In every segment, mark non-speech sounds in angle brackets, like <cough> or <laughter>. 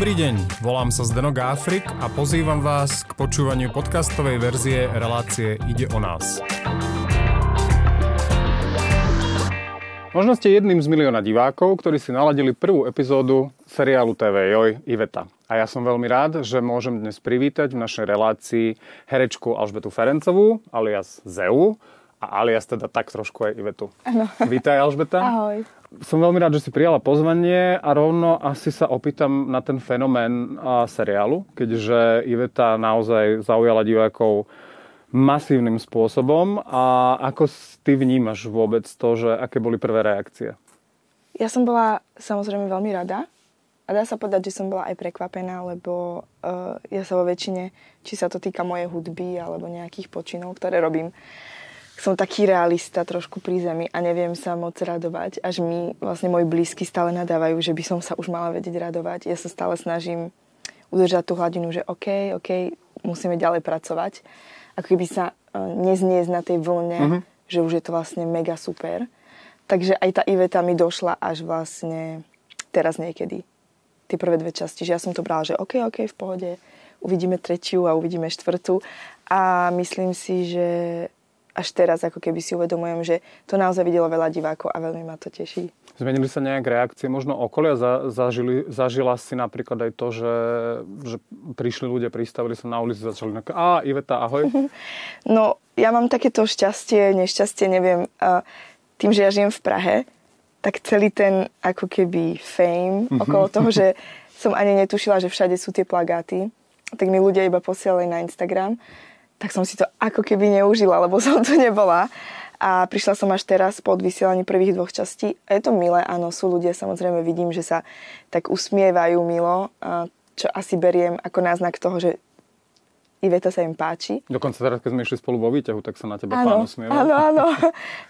Dobrý deň, volám sa Zdeno Gáfrik a pozývam vás k počúvaniu podcastovej verzie relácie Ide o nás. Možno ste jedným z milióna divákov, ktorí si naladili prvú epizódu seriálu TV Joj Iveta. A ja som veľmi rád, že môžem dnes privítať v našej relácii herečku Alžbetu Ferencovú, alias Zeu, a alias teda tak trošku aj Ivetu. Áno. Vítaj Alžbeta. Ahoj. Som veľmi rád, že si prijala pozvanie a rovno asi sa opýtam na ten fenomén seriálu, keďže Iveta naozaj zaujala divákov masívnym spôsobom. A ako ty vnímaš vôbec to, že aké boli prvé reakcie? Ja som bola samozrejme veľmi rada. A dá sa povedať, že som bola aj prekvapená, lebo uh, ja sa vo väčšine, či sa to týka mojej hudby alebo nejakých počinov, ktoré robím, som taký realista trošku pri zemi a neviem sa moc radovať. Až mi vlastne moji blízky stále nadávajú, že by som sa už mala vedieť radovať. Ja sa stále snažím udržať tú hladinu, že OK, OK, musíme ďalej pracovať. Ako keby sa uh, nezniesť na tej vlne, uh-huh. že už je to vlastne mega super. Takže aj tá Iveta mi došla až vlastne teraz niekedy. Tie prvé dve časti. Že ja som to brala, že OK, OK, v pohode. Uvidíme tretiu a uvidíme štvrtú. A myslím si, že až teraz ako keby si uvedomujem, že to naozaj videlo veľa divákov a veľmi ma to teší. Zmenili sa nejak reakcie možno okolia? Za, zažili, zažila si napríklad aj to, že, že prišli ľudia, pristavili sa na ulici, začali na a Iveta, ahoj. <laughs> No, ja mám takéto šťastie, nešťastie, neviem. Tým, že ja žijem v Prahe, tak celý ten ako keby fame mhm. okolo toho, že som ani netušila, že všade sú tie plagáty, tak mi ľudia iba posielali na Instagram tak som si to ako keby neužila, lebo <laughs> som tu nebola. A prišla som až teraz pod vysielaní prvých dvoch častí. A je to milé, áno, sú ľudia, samozrejme vidím, že sa tak usmievajú milo, čo asi beriem ako náznak toho, že Iveta sa im páči. Dokonca teraz, keď sme išli spolu vo výťahu, tak sa na teba áno, pán usmieval. Áno, <laughs> áno.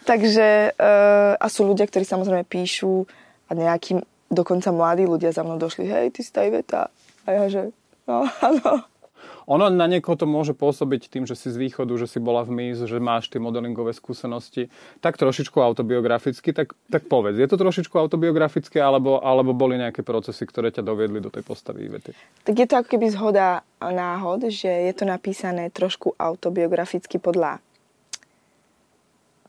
Takže, uh, a sú ľudia, ktorí samozrejme píšu a nejakým, dokonca mladí ľudia za mnou došli, hej, ty si tá Iveta. A ja, že no, áno. Ono na niekoho to môže pôsobiť tým, že si z východu, že si bola v MIS, že máš tie modelingové skúsenosti, tak trošičku autobiograficky, tak, tak povedz, je to trošičku autobiografické, alebo, alebo boli nejaké procesy, ktoré ťa doviedli do tej postavy Ivety? Tak je to ako keby zhoda náhod, že je to napísané trošku autobiograficky podľa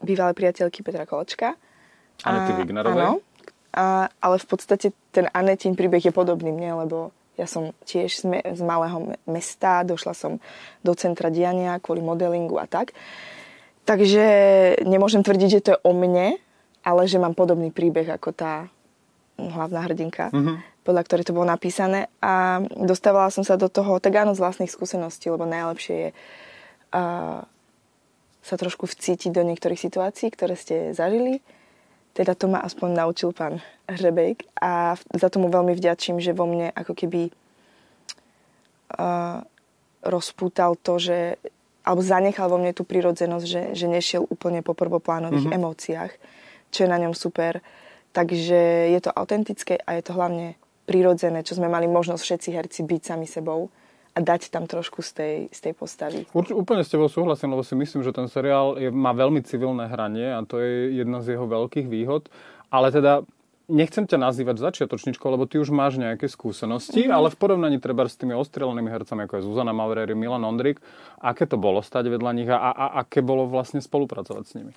bývalej priateľky Petra Koločka. Anety Vignerovej. Áno, a, ale v podstate ten Anetín príbeh je podobný mne, lebo ja som tiež z malého mesta, došla som do centra diania kvôli modelingu a tak. Takže nemôžem tvrdiť, že to je o mne, ale že mám podobný príbeh ako tá hlavná hrdinka, mm-hmm. podľa ktorej to bolo napísané. A dostávala som sa do toho, tak áno, z vlastných skúseností, lebo najlepšie je uh, sa trošku vcítiť do niektorých situácií, ktoré ste zažili teda to ma aspoň naučil pán Hrebejk a za tomu veľmi vďačím, že vo mne ako keby uh, rozpútal to, že alebo zanechal vo mne tú prirodzenosť, že, že nešiel úplne po prvoplánových mm-hmm. emóciách, čo je na ňom super. Takže je to autentické a je to hlavne prirodzené, čo sme mali možnosť všetci herci byť sami sebou a dať tam trošku z tej, z tej postavy. Urč, úplne s tebou súhlasím, lebo si myslím, že ten seriál je, má veľmi civilné hranie a to je jedna z jeho veľkých výhod. Ale teda nechcem ťa nazývať začiatočničkou, lebo ty už máš nejaké skúsenosti, mm. ale v porovnaní treba s tými ostrelenými hercami, ako je Zuzana Maureri, Milan Ondrik, aké to bolo stať vedľa nich a, a, a aké bolo vlastne spolupracovať s nimi?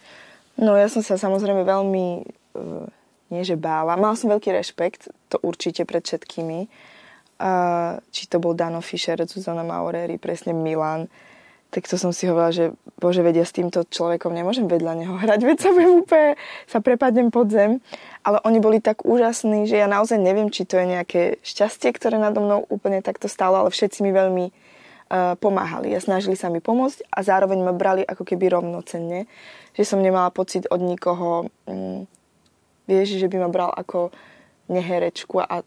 No ja som sa samozrejme veľmi, uh, nie že bála, mala som veľký rešpekt, to určite pred všetkými, a či to bol Dano Fischer, Zuzana Maureri, presne Milan, tak to som si hovorila, že bože, vedia, s týmto človekom nemôžem vedľa neho hrať, veď sa budem úplne, sa prepadnem pod zem. Ale oni boli tak úžasní, že ja naozaj neviem, či to je nejaké šťastie, ktoré nado mnou úplne takto stálo, ale všetci mi veľmi uh, pomáhali a snažili sa mi pomôcť a zároveň ma brali ako keby rovnocenne, že som nemala pocit od nikoho, um, vieš, že by ma bral ako neherečku a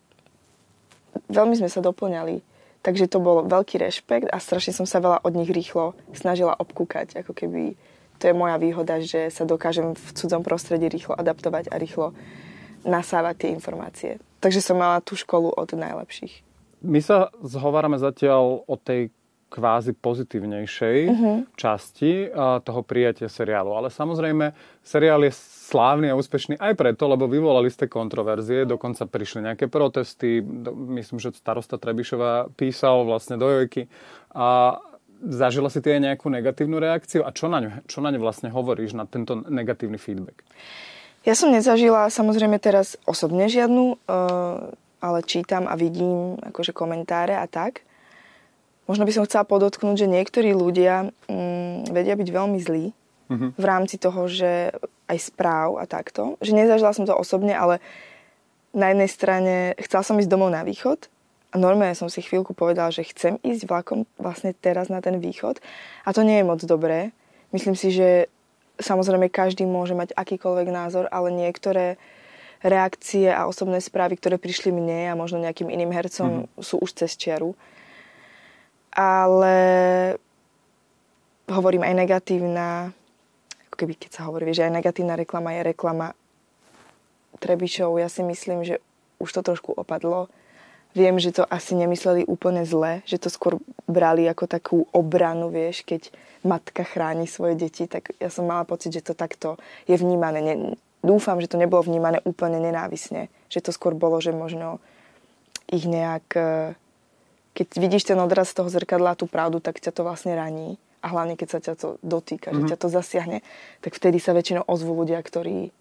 veľmi sme sa doplňali. Takže to bol veľký rešpekt a strašne som sa veľa od nich rýchlo snažila obkúkať. Ako keby to je moja výhoda, že sa dokážem v cudzom prostredí rýchlo adaptovať a rýchlo nasávať tie informácie. Takže som mala tú školu od najlepších. My sa zhovárame zatiaľ o tej kvázi pozitívnejšej uh-huh. časti toho prijatia seriálu. Ale samozrejme, seriál je slávny a úspešný aj preto, lebo vyvolali ste kontroverzie, dokonca prišli nejaké protesty, myslím, že starosta Trebišova písal vlastne do Jojky a zažila si ty aj nejakú negatívnu reakciu a čo na ňu, čo na ňu vlastne hovoríš na tento negatívny feedback? Ja som nezažila samozrejme teraz osobne žiadnu, ale čítam a vidím akože komentáre a tak. Možno by som chcela podotknúť, že niektorí ľudia mm, vedia byť veľmi zlí mm-hmm. v rámci toho, že aj správ a takto. Že nezažila som to osobne, ale na jednej strane chcela som ísť domov na východ a normálne som si chvíľku povedala, že chcem ísť vlakom vlastne teraz na ten východ a to nie je moc dobré. Myslím si, že samozrejme každý môže mať akýkoľvek názor, ale niektoré reakcie a osobné správy, ktoré prišli mne a možno nejakým iným hercom, mm-hmm. sú už cez čiaru ale hovorím aj negatívna, ako keby keď sa hovorí, že aj negatívna reklama je reklama Trebišov. Ja si myslím, že už to trošku opadlo. Viem, že to asi nemysleli úplne zle, že to skôr brali ako takú obranu, vieš, keď matka chráni svoje deti, tak ja som mala pocit, že to takto je vnímané. Ne, dúfam, že to nebolo vnímané úplne nenávisne. Že to skôr bolo, že možno ich nejak keď vidíš ten odraz toho zrkadla, tú pravdu, tak ťa to vlastne raní. A hlavne, keď sa ťa to dotýka, mm-hmm. že mhm. ťa to zasiahne, tak vtedy sa väčšinou ozvú ľudia, ktorí...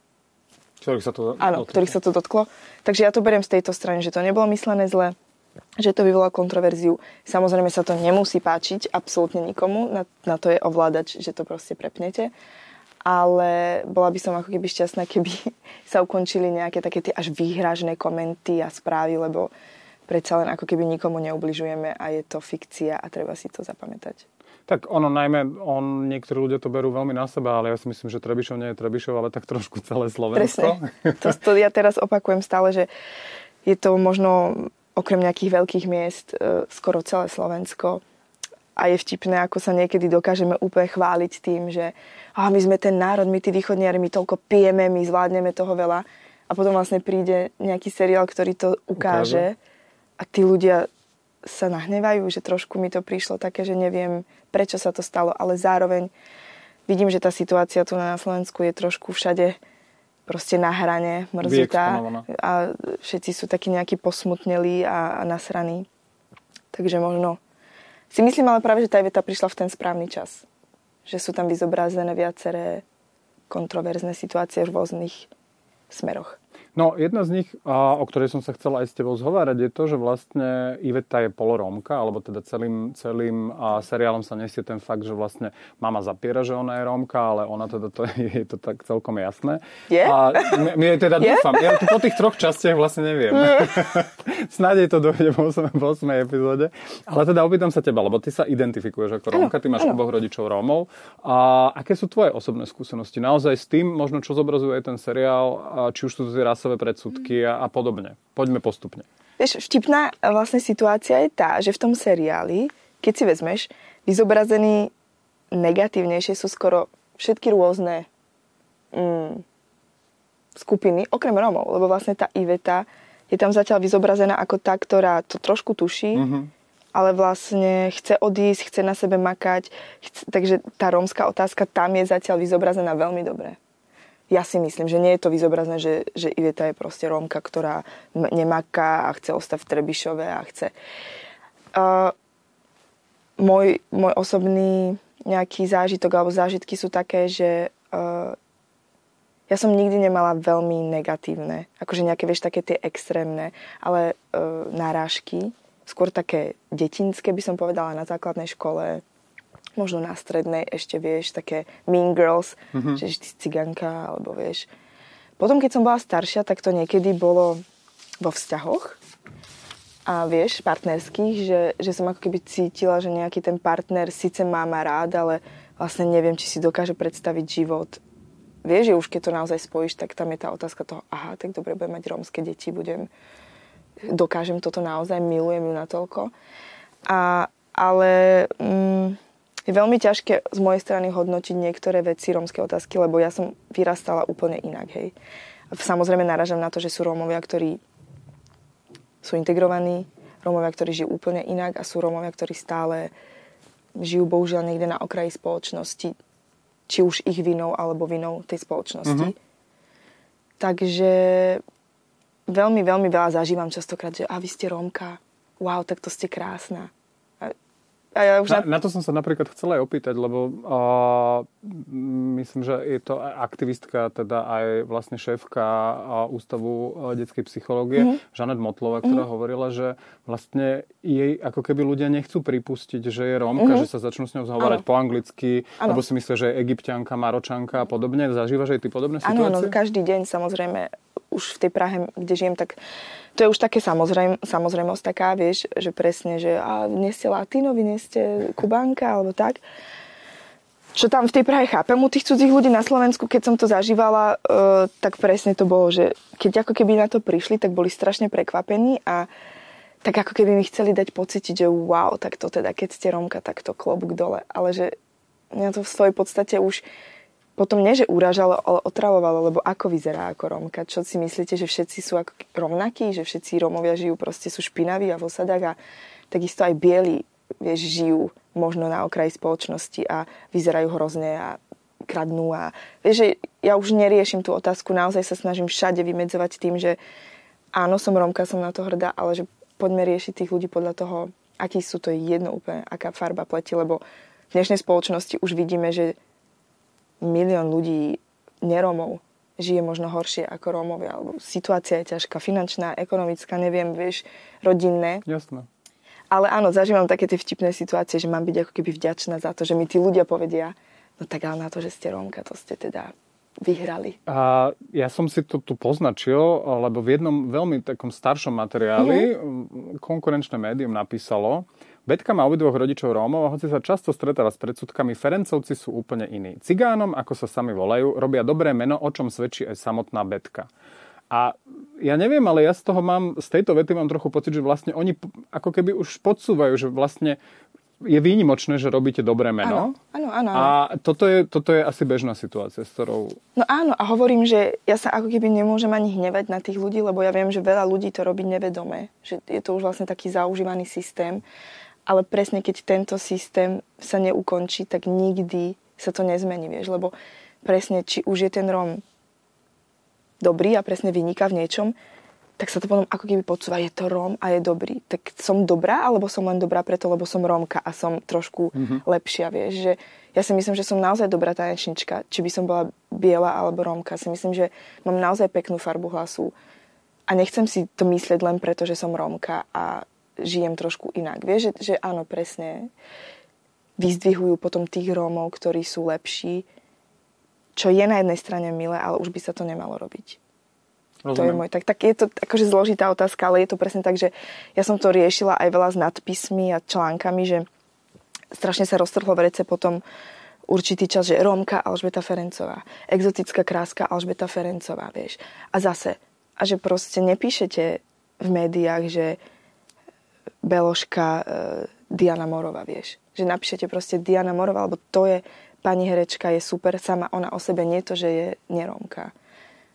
Ktorých sa to Áno, dotklo. ktorých sa to dotklo. Takže ja to beriem z tejto strany, že to nebolo myslené zle, že to vyvolá kontroverziu. Samozrejme sa to nemusí páčiť absolútne nikomu, na, na to je ovládač, že to proste prepnete. Ale bola by som ako keby šťastná, keby <laughs> sa ukončili nejaké také tie až výhražné komenty a správy, lebo predsa len ako keby nikomu neubližujeme a je to fikcia a treba si to zapamätať. Tak ono najmä, on, niektorí ľudia to berú veľmi na seba, ale ja si myslím, že Trebišov nie je Trebišov, ale tak trošku celé Slovensko. Presne. To, to ja teraz opakujem stále, že je to možno okrem nejakých veľkých miest e, skoro celé Slovensko. A je vtipné, ako sa niekedy dokážeme úplne chváliť tým, že ah, my sme ten národ, my tí východniari, my toľko pijeme, my zvládneme toho veľa. A potom vlastne príde nejaký seriál, ktorý to ukáže. ukáže a tí ľudia sa nahnevajú, že trošku mi to prišlo také, že neviem, prečo sa to stalo, ale zároveň vidím, že tá situácia tu na Slovensku je trošku všade proste na hrane, mrzutá a všetci sú takí nejakí posmutnelí a, a nasraní. Takže možno si myslím ale práve, že tá veta prišla v ten správny čas. Že sú tam vyzobrazené viaceré kontroverzné situácie v rôznych smeroch. No, jedna z nich, o ktorej som sa chcel aj s tebou zhovárať, je to, že vlastne Iveta je polorómka, alebo teda celým, celým seriálom sa nesie ten fakt, že vlastne mama zapiera, že ona je rómka, ale ona teda to <laughs> je, je to tak celkom jasné. Je? A my, my teda je? dúfam. Ja po tých troch častiach vlastne neviem. <laughs> Snáď to dojde v 8. 8. epizóde. Ale teda opýtam sa teba, lebo ty sa identifikuješ ako rómka, ty máš ano. oboch rodičov Rómov. A aké sú tvoje osobné skúsenosti? Naozaj s tým, možno čo zobrazuje ten seriál, či už sú to tie rasové predsudky a, a podobne. Poďme postupne. Vieš, vtipná vlastne situácia je tá, že v tom seriáli, keď si vezmeš, vyzobrazení negatívnejšie sú skoro všetky rôzne mm, skupiny, okrem Romov, lebo vlastne tá Iveta je tam zatiaľ vyzobrazená ako tá, ktorá to trošku tuší, mm-hmm. ale vlastne chce odísť, chce na sebe makať, chce, takže tá rómska otázka tam je zatiaľ vyzobrazená veľmi dobre ja si myslím, že nie je to vyzobrazné, že, že Iveta je proste Rómka, ktorá nemaká a chce ostať v Trebišove a chce. Uh, môj, môj osobný nejaký zážitok alebo zážitky sú také, že uh, ja som nikdy nemala veľmi negatívne, akože nejaké, vieš, také tie extrémne, ale uh, narážky, skôr také detinské by som povedala na základnej škole, možno na strednej ešte, vieš, také mean girls, mm-hmm. že ty ciganka, alebo vieš. Potom, keď som bola staršia, tak to niekedy bolo vo vzťahoch a vieš, partnerských, že, že som ako keby cítila, že nejaký ten partner síce má ma rád, ale vlastne neviem, či si dokáže predstaviť život. Vieš, že už keď to naozaj spojíš, tak tam je tá otázka toho, aha, tak dobre, budem mať rómske deti, budem, dokážem toto naozaj, milujem ju natoľko. A, ale mm, je veľmi ťažké z mojej strany hodnotiť niektoré veci rómske otázky, lebo ja som vyrastala úplne inak, hej. Samozrejme naražam na to, že sú Rómovia, ktorí sú integrovaní, Rómovia, ktorí žijú úplne inak a sú Rómovia, ktorí stále žijú bohužiaľ niekde na okraji spoločnosti, či už ich vinou alebo vinou tej spoločnosti. Mm-hmm. Takže veľmi, veľmi veľa zažívam častokrát, že a vy ste Rómka, wow, tak to ste krásna. A ja už na, na... to som sa napríklad chcela aj opýtať, lebo uh, myslím, že je to aktivistka, teda aj vlastne šéfka uh, Ústavu uh, detskej psychológie, mm-hmm. Žanet Motlova, ktorá mm-hmm. hovorila, že vlastne jej ako keby ľudia nechcú pripustiť, že je Rómka, mm-hmm. že sa začnú s ňou zhovárať po anglicky, ano. lebo si myslia, že je egyptianka, maročanka a podobne. Zažívaš aj ty podobné situácie? Áno, každý deň samozrejme už v tej Prahe, kde žijem, tak to je už také samozrejm, samozrejmosť taká, vieš, že presne, že a nie ste Latínovi, nie ste Kubánka, alebo tak. Čo tam v tej Prahe chápem u tých cudzích ľudí na Slovensku, keď som to zažívala, uh, tak presne to bolo, že keď ako keby na to prišli, tak boli strašne prekvapení a tak ako keby mi chceli dať pocítiť, že wow, tak to teda, keď ste Romka, tak to klobúk dole. Ale že mňa to v svojej podstate už potom nie, že uražalo, ale otravovalo, lebo ako vyzerá ako Rómka? Čo si myslíte, že všetci sú ako rovnakí, že všetci Rómovia žijú, proste sú špinaví a v osadách a takisto aj bieli, vieš, žijú možno na okraji spoločnosti a vyzerajú hrozne a kradnú a vieš, že ja už neriešim tú otázku, naozaj sa snažím všade vymedzovať tým, že áno, som Rómka, som na to hrdá, ale že poďme riešiť tých ľudí podľa toho, akí sú, to je jedno úplne, aká farba pleti, lebo v dnešnej spoločnosti už vidíme, že milión ľudí, neromov, žije možno horšie ako Rómovia, alebo situácia je ťažká, finančná, ekonomická, neviem, vieš, rodinné. Jasné. Ale áno, zažívam také tie vtipné situácie, že mám byť ako keby vďačná za to, že mi tí ľudia povedia, no tak ale na to, že ste Rómka, to ste teda vyhrali. A ja som si to tu poznačil, lebo v jednom veľmi takom staršom materiáli mm-hmm. konkurenčné médium napísalo, Betka má obidvoch rodičov Rómov a hoci sa často stretáva s predsudkami, Ferencovci sú úplne iní. Cigánom, ako sa sami volajú, robia dobré meno, o čom svedčí aj samotná Betka. A ja neviem, ale ja z toho mám, z tejto vety mám trochu pocit, že vlastne oni ako keby už podsúvajú, že vlastne je výnimočné, že robíte dobré meno. Áno, áno, áno. A toto je, toto je asi bežná situácia, s ktorou... No áno, a hovorím, že ja sa ako keby nemôžem ani hnevať na tých ľudí, lebo ja viem, že veľa ľudí to robí nevedome. Že je to už vlastne taký zaužívaný systém ale presne keď tento systém sa neukončí, tak nikdy sa to nezmení, vieš, lebo presne či už je ten Rom dobrý a presne vyniká v niečom, tak sa to potom ako keby podsúva, je to Róm a je dobrý. Tak som dobrá, alebo som len dobrá preto, lebo som Rómka a som trošku mm-hmm. lepšia, vieš, že ja si myslím, že som naozaj dobrá tanečnička, či by som bola biela alebo Rómka. Si myslím, že mám naozaj peknú farbu hlasu a nechcem si to myslieť len preto, že som Rómka a žijem trošku inak. Vieš, že, že áno, presne vyzdvihujú potom tých Rómov, ktorí sú lepší, čo je na jednej strane milé, ale už by sa to nemalo robiť. Rozumiem. To je môj, tak, tak je to akože zložitá otázka, ale je to presne tak, že ja som to riešila aj veľa s nadpismi a článkami, že strašne sa roztrhlo v rece potom určitý čas, že Rómka Alžbeta Ferencová, exotická kráska Alžbeta Ferencová, vieš. A zase, a že proste nepíšete v médiách, že Beloška e, Diana Morová, vieš. Že napíšete proste Diana Morová, lebo to je, pani herečka je super, sama ona o sebe nie to, že je nerómka.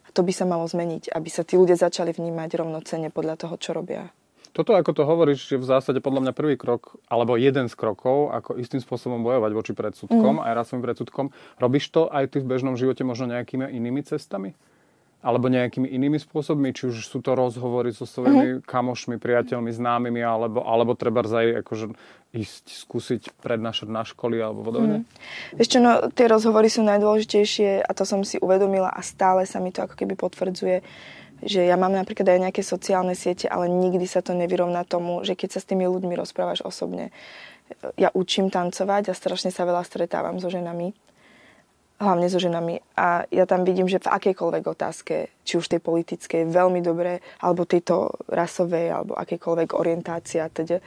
A to by sa malo zmeniť, aby sa tí ľudia začali vnímať rovnocene podľa toho, čo robia. Toto, ako to hovoríš, je v zásade podľa mňa prvý krok, alebo jeden z krokov, ako istým spôsobom bojovať voči predsudkom, mm. aj rasovým predsudkom. Robíš to aj ty v bežnom živote možno nejakými inými cestami? Alebo nejakými inými spôsobmi, či už sú to rozhovory so svojimi mm-hmm. kamošmi, priateľmi, známymi, alebo, alebo treba aj akože ísť skúsiť prednášať na školy alebo podobne? Mm. Čo, no, tie rozhovory sú najdôležitejšie a to som si uvedomila a stále sa mi to ako keby potvrdzuje, že ja mám napríklad aj nejaké sociálne siete, ale nikdy sa to nevyrovná tomu, že keď sa s tými ľuďmi rozprávaš osobne. Ja učím tancovať a strašne sa veľa stretávam so ženami hlavne so ženami. A ja tam vidím, že v akejkoľvek otázke, či už tej politickej, veľmi dobré, alebo tejto rasovej, alebo akejkoľvek orientácia, teda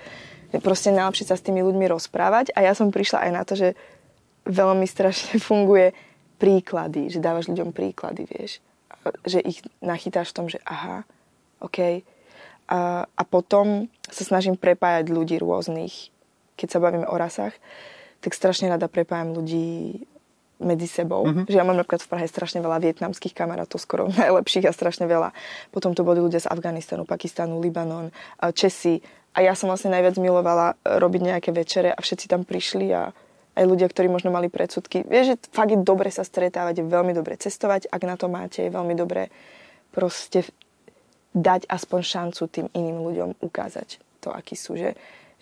proste najlepšie sa s tými ľuďmi rozprávať. A ja som prišla aj na to, že veľmi strašne funguje príklady, že dávaš ľuďom príklady, vieš. Že ich nachytáš v tom, že aha, OK. A, a potom sa snažím prepájať ľudí rôznych, keď sa bavíme o rasách, tak strašne rada prepájam ľudí medzi sebou. Uh-huh. Že ja mám napríklad v Prahe strašne veľa vietnamských kamarátov, skoro najlepších a strašne veľa. Potom to boli ľudia z Afganistanu, Pakistanu, Libanon, Česi, A ja som vlastne najviac milovala e, robiť nejaké večere a všetci tam prišli a aj ľudia, ktorí možno mali predsudky. Vieš, že fakt je dobre sa stretávať, je veľmi dobre cestovať, ak na to máte, je veľmi dobre proste dať aspoň šancu tým iným ľuďom ukázať to, akí sú. Že,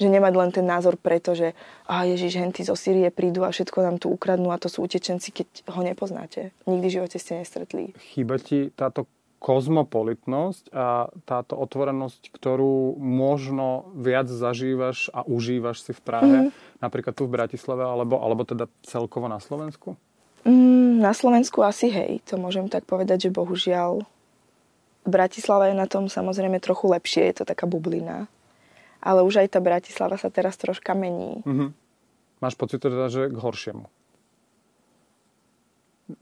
že nemať len ten názor preto, že a Ježiš, henty zo Syrie prídu a všetko nám tu ukradnú a to sú utečenci, keď ho nepoznáte. Nikdy v živote ste nestretli. Chýba ti táto kozmopolitnosť a táto otvorenosť, ktorú možno viac zažívaš a užívaš si v Prahe, mm. napríklad tu v Bratislave, alebo, alebo teda celkovo na Slovensku? Mm, na Slovensku asi hej, to môžem tak povedať, že bohužiaľ Bratislava je na tom samozrejme trochu lepšie, je to taká bublina. Ale už aj tá Bratislava sa teraz troška mení. Mm-hmm. Máš pocit teda, že k horšiemu?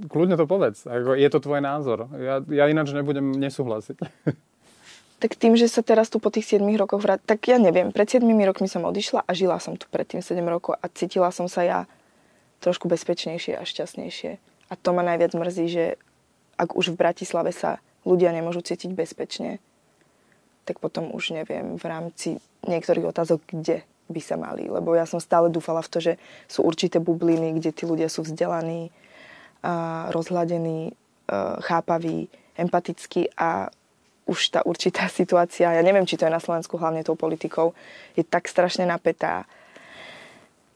Kľudne to povedz. je to tvoj názor. Ja, ja ináč nebudem nesúhlasiť. <laughs> Tak tým, že sa teraz tu po tých 7 rokoch vrát... Tak ja neviem, pred 7 rokmi som odišla a žila som tu predtým 7 rokov a cítila som sa ja trošku bezpečnejšie a šťastnejšie. A to ma najviac mrzí, že ak už v Bratislave sa ľudia nemôžu cítiť bezpečne, tak potom už neviem v rámci niektorých otázok, kde by sa mali. Lebo ja som stále dúfala v to, že sú určité bubliny, kde tí ľudia sú vzdelaní, rozhľadení, chápaví, empatickí a už tá určitá <laughs> situácia, ja neviem, či to je na Slovensku hlavne tou politikou, je tak strašne napätá,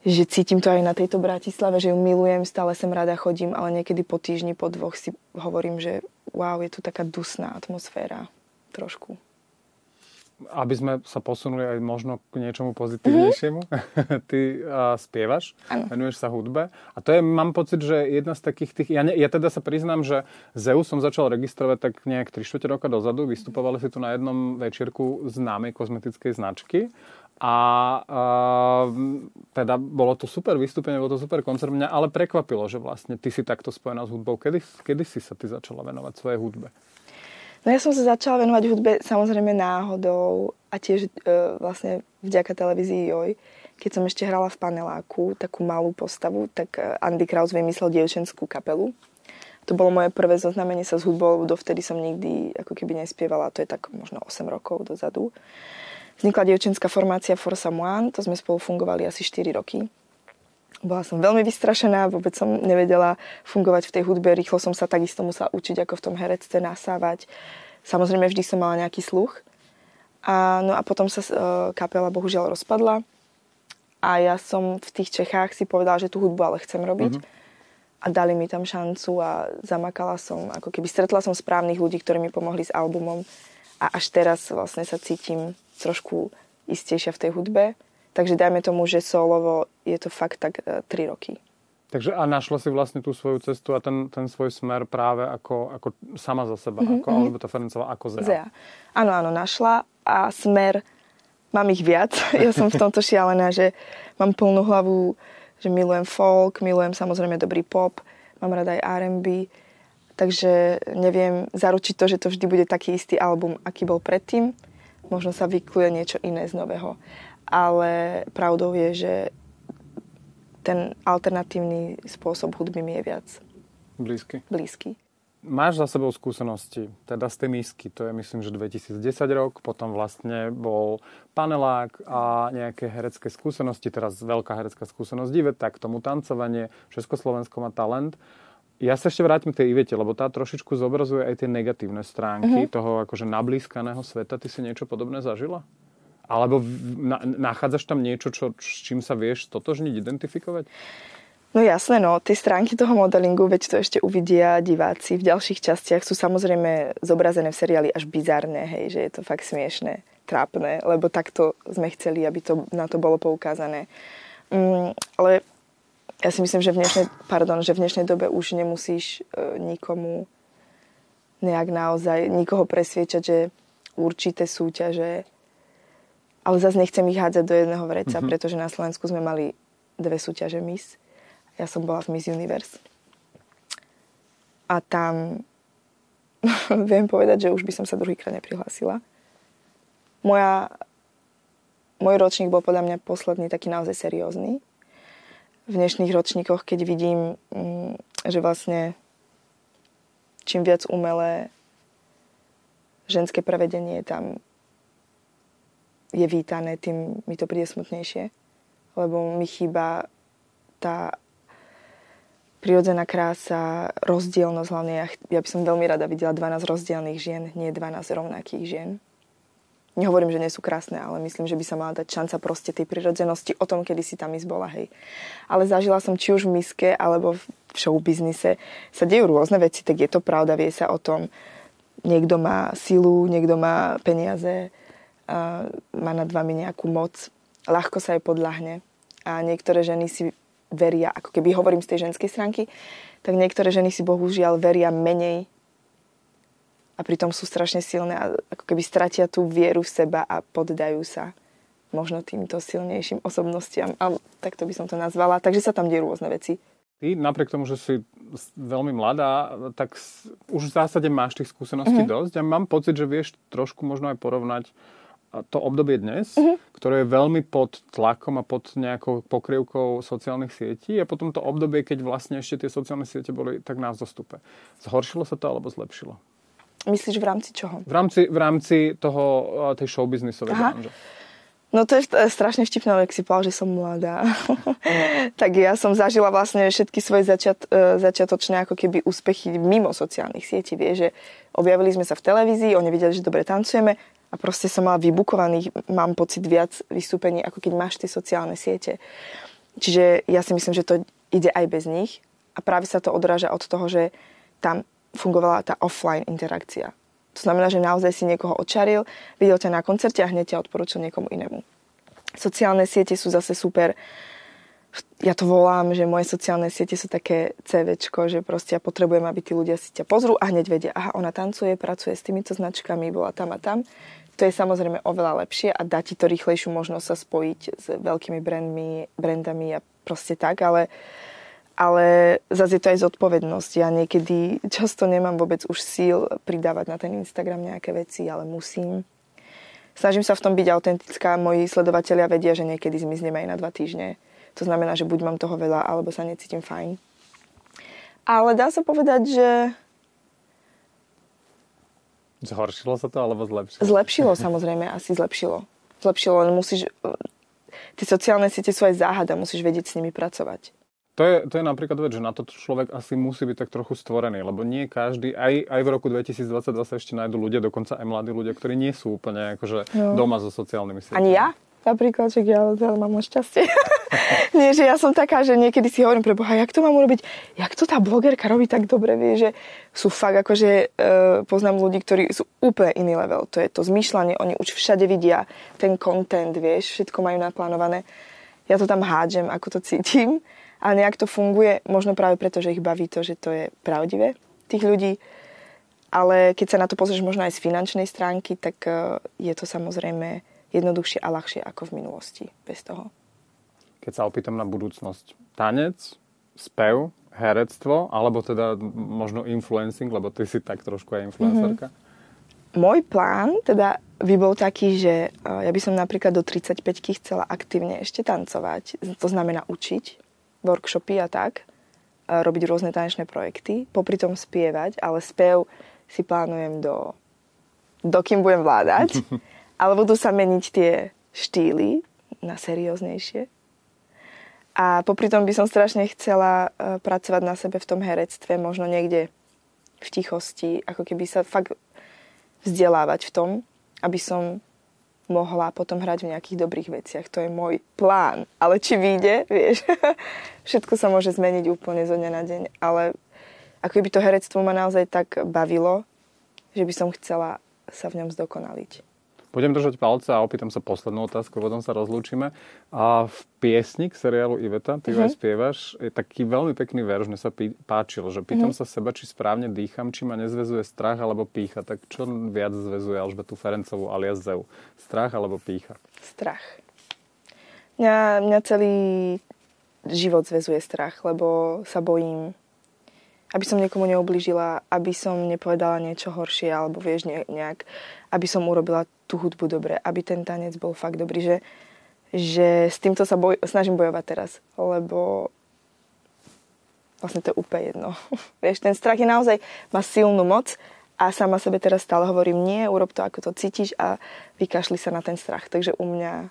že cítim to aj na tejto Bratislave, že ju milujem, stále sem rada chodím, ale niekedy po týždni, po dvoch si hovorím, že wow, je tu taká dusná atmosféra trošku. Aby sme sa posunuli aj možno k niečomu pozitívnejšiemu. Mm-hmm. <laughs> Ty uh, spievaš, ano. venuješ sa hudbe. A to je, mám pocit, že jedna z takých tých... Ja, ne, ja teda sa priznám, že Zeus som začal registrovať tak nejak 3 roka dozadu. Vystupovali si tu na jednom večierku známej kozmetickej značky. A uh, teda bolo to super vystúpenie, bolo to super koncert mňa, ale prekvapilo, že vlastne ty si takto spojená s hudbou. Kedy, kedy si sa ty začala venovať svojej hudbe? No ja som sa začala venovať hudbe samozrejme náhodou a tiež e, vlastne vďaka televízii Joj. Keď som ešte hrala v paneláku takú malú postavu, tak e, Andy Kraus vymyslel dievčenskú kapelu. To bolo moje prvé zoznamenie sa s hudbou, dovtedy som nikdy ako keby nespievala, to je tak možno 8 rokov dozadu. Vznikla dievčenská formácia For Someone, to sme spolu fungovali asi 4 roky. Bola som veľmi vystrašená, vôbec som nevedela fungovať v tej hudbe, rýchlo som sa takisto musela učiť, ako v tom herectve nasávať. Samozrejme, vždy som mala nejaký sluch. A, no a potom sa uh, kapela bohužiaľ rozpadla a ja som v tých Čechách si povedala, že tú hudbu ale chcem robiť. Mm-hmm. A dali mi tam šancu a zamakala som, ako keby stretla som správnych ľudí, ktorí mi pomohli s albumom a až teraz vlastne sa cítim trošku istejšia v tej hudbe Takže dajme tomu, že solovo je to fakt tak 3 e, roky. Takže a našla si vlastne tú svoju cestu a ten, ten svoj smer práve ako, ako sama za seba, mm-hmm. ako mhm. Alžbeta Ferencová, ako Zea. Zea. Áno, áno, našla a smer, mám ich viac. <laughs> ja som v tomto šialená, že mám plnú hlavu, že milujem folk, milujem samozrejme dobrý pop, mám rada aj R&B, takže neviem zaručiť to, že to vždy bude taký istý album, aký bol predtým. Možno sa vykluje niečo iné z nového ale pravdou je, že ten alternatívny spôsob hudby mi je viac blízky. blízky. Máš za sebou skúsenosti, teda z tej misky, to je myslím, že 2010 rok, potom vlastne bol panelák a nejaké herecké skúsenosti, teraz veľká herecká skúsenosť Iveta, k tomu tancovanie, Československo má talent. Ja sa ešte vrátim k tej Ivete, lebo tá trošičku zobrazuje aj tie negatívne stránky uh-huh. toho akože nablískaného sveta. Ty si niečo podobné zažila? Alebo na, nachádzaš tam niečo, čo, s čím sa vieš totožniť, identifikovať? No jasné, no, tie stránky toho modelingu, veď to ešte uvidia diváci v ďalších častiach, sú samozrejme zobrazené v seriáli až bizarné, hej, že je to fakt smiešné, trápne, lebo takto sme chceli, aby to, na to bolo poukázané. Mm, ale ja si myslím, že v dnešnej, pardon, že v dnešnej dobe už nemusíš e, nikomu nejak naozaj, nikoho presviečať, že určité súťaže ale zase nechcem ich hádzať do jedného vreca, mm-hmm. pretože na Slovensku sme mali dve súťaže Miss. Ja som bola v Miss Universe. A tam <laughs> viem povedať, že už by som sa druhýkrát neprihlásila. Moja, môj ročník bol podľa mňa posledný taký naozaj seriózny. V dnešných ročníkoch, keď vidím, mm, že vlastne čím viac umelé ženské prevedenie je tam je vítané, tým mi to príde smutnejšie. Lebo mi chýba tá prirodzená krása, rozdielnosť hlavne. Ja, ja by som veľmi rada videla 12 rozdielných žien, nie 12 rovnakých žien. Nehovorím, že nie sú krásne, ale myslím, že by sa mala dať šanca proste tej prirodzenosti o tom, kedy si tam ísť bola, hej. Ale zažila som či už v miske, alebo v show biznise sa dejú rôzne veci, tak je to pravda, vie sa o tom. Niekto má silu, niekto má peniaze, má nad vami nejakú moc, ľahko sa jej podľahne. A niektoré ženy si veria, ako keby hovorím z tej ženskej stránky, tak niektoré ženy si bohužiaľ veria menej a pritom sú strašne silné a ako keby stratia tú vieru v seba a poddajú sa možno týmto silnejším osobnostiam. A tak to by som to nazvala. Takže sa tam dejú rôzne veci. Ty napriek tomu, že si veľmi mladá, tak už v zásade máš tých skúseností mm-hmm. dosť a mám pocit, že vieš trošku možno aj porovnať to obdobie dnes, uh-huh. ktoré je veľmi pod tlakom a pod nejakou pokrývkou sociálnych sietí a potom to obdobie, keď vlastne ešte tie sociálne siete boli tak na vzostupe. Zhoršilo sa to alebo zlepšilo? Myslíš v rámci čoho? V rámci, v rámci toho, tej showbiznisovej branže. No to je strašne vtipné, ak si povedal, že som mladá. <laughs> tak ja som zažila vlastne všetky svoje začiat, e, začiatočné ako keby úspechy mimo sociálnych sietí. Vie, že objavili sme sa v televízii, oni videli, že dobre tancujeme, a proste som mala vybukovaných, mám pocit, viac vystúpení, ako keď máš tie sociálne siete. Čiže ja si myslím, že to ide aj bez nich a práve sa to odráža od toho, že tam fungovala tá offline interakcia. To znamená, že naozaj si niekoho očaril, videl ťa na koncerte a hneď ťa odporúčil niekomu inému. Sociálne siete sú zase super. Ja to volám, že moje sociálne siete sú také CVčko, že proste ja potrebujem, aby tí ľudia si ťa pozrú a hneď vedia, aha, ona tancuje, pracuje s týmito značkami, bola tam a tam to je samozrejme oveľa lepšie a dá ti to rýchlejšiu možnosť sa spojiť s veľkými brandmi, brandami a proste tak, ale, ale zase je to aj zodpovednosť. Ja niekedy často nemám vôbec už síl pridávať na ten Instagram nejaké veci, ale musím. Snažím sa v tom byť autentická. Moji sledovatelia vedia, že niekedy zmiznem aj na dva týždne. To znamená, že buď mám toho veľa, alebo sa necítim fajn. Ale dá sa povedať, že Zhoršilo sa to alebo zlepšilo? Zlepšilo <laughs> samozrejme, asi zlepšilo. Zlepšilo, len musíš... Tie sociálne siete sú aj záhada, musíš vedieť s nimi pracovať. To je, to je napríklad vec, že na to človek asi musí byť tak trochu stvorený, lebo nie každý, aj, aj v roku 2022 sa ešte nájdú ľudia, dokonca aj mladí ľudia, ktorí nie sú úplne akože no. doma so sociálnymi sieťami. Ani ja? Napríklad, že ja veľa mám šťastie. <laughs> Nie, že ja som taká, že niekedy si hovorím pre Boha, jak to mám urobiť, jak to tá blogerka robí tak dobre, vie, že sú fakt akože e, poznám ľudí, ktorí sú úplne iný level. To je to zmýšľanie, oni už všade vidia ten content, vieš, všetko majú naplánované. Ja to tam hádžem, ako to cítim, ale nejak to funguje, možno práve preto, že ich baví to, že to je pravdivé tých ľudí. Ale keď sa na to pozrieš možno aj z finančnej stránky, tak e, je to samozrejme jednoduchšie a ľahšie ako v minulosti bez toho. Keď sa opýtam na budúcnosť, tanec, spev, herectvo, alebo teda možno influencing, lebo ty si tak trošku aj influencerka? Mm-hmm. Môj plán teda by bol taký, že e, ja by som napríklad do 35 chcela aktívne ešte tancovať. To znamená učiť, workshopy a tak, robiť rôzne tanečné projekty, popri tom spievať, ale spev si plánujem do, dokým budem vládať. <laughs> ale budú sa meniť tie štýly na serióznejšie. A popri tom by som strašne chcela e, pracovať na sebe v tom herectve, možno niekde v tichosti, ako keby sa fakt vzdelávať v tom, aby som mohla potom hrať v nejakých dobrých veciach. To je môj plán. Ale či vyjde, vieš, <laughs> všetko sa môže zmeniť úplne zo dňa na deň. Ale ako by to herectvo ma naozaj tak bavilo, že by som chcela sa v ňom zdokonaliť. Budem držať palce a opýtam sa poslednú otázku, potom sa rozlúčime. A v piesni k seriálu Iveta, ty uh-huh. aj spievaš, je taký veľmi pekný verš, mne sa pí, páčil, že pýtam uh-huh. sa seba, či správne dýcham, či ma nezvezuje strach alebo pícha. Tak čo viac zvezuje Alžbetu Ferencovú alias Zeu? Strach alebo pícha? Strach. Mňa, mňa celý život zvezuje strach, lebo sa bojím aby som niekomu neublížila, aby som nepovedala niečo horšie, alebo vieš, nejak, aby som urobila tú hudbu dobre, aby ten tanec bol fakt dobrý, že, že s týmto sa boj, snažím bojovať teraz, lebo vlastne to je úplne jedno. <laughs> vieš, ten strach je naozaj, má silnú moc A sama sebe teraz stále hovorím, nie, urob to, ako to cítiš a vykašli sa na ten strach. Takže u mňa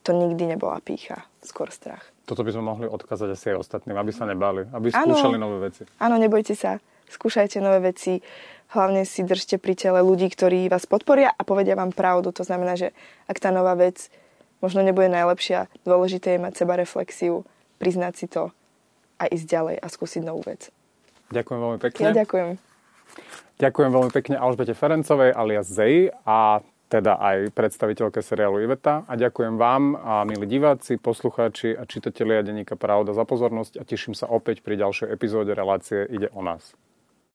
to nikdy nebola pícha, skôr strach. Toto by sme mohli odkázať asi aj ostatným, aby sa nebali, aby skúšali ano, nové veci. Áno, nebojte sa, skúšajte nové veci, hlavne si držte pri tele ľudí, ktorí vás podporia a povedia vám pravdu. To znamená, že ak tá nová vec možno nebude najlepšia, dôležité je mať seba reflexiu, priznať si to a ísť ďalej a skúsiť novú vec. Ďakujem veľmi pekne. Ja ďakujem. Ďakujem veľmi pekne Alžbete Ferencovej alias Zei a teda aj predstaviteľke seriálu Iveta a ďakujem vám, a milí diváci, poslucháči a čitatelia denníka Pravda za pozornosť a teším sa opäť pri ďalšej epizóde relácie Ide o nás.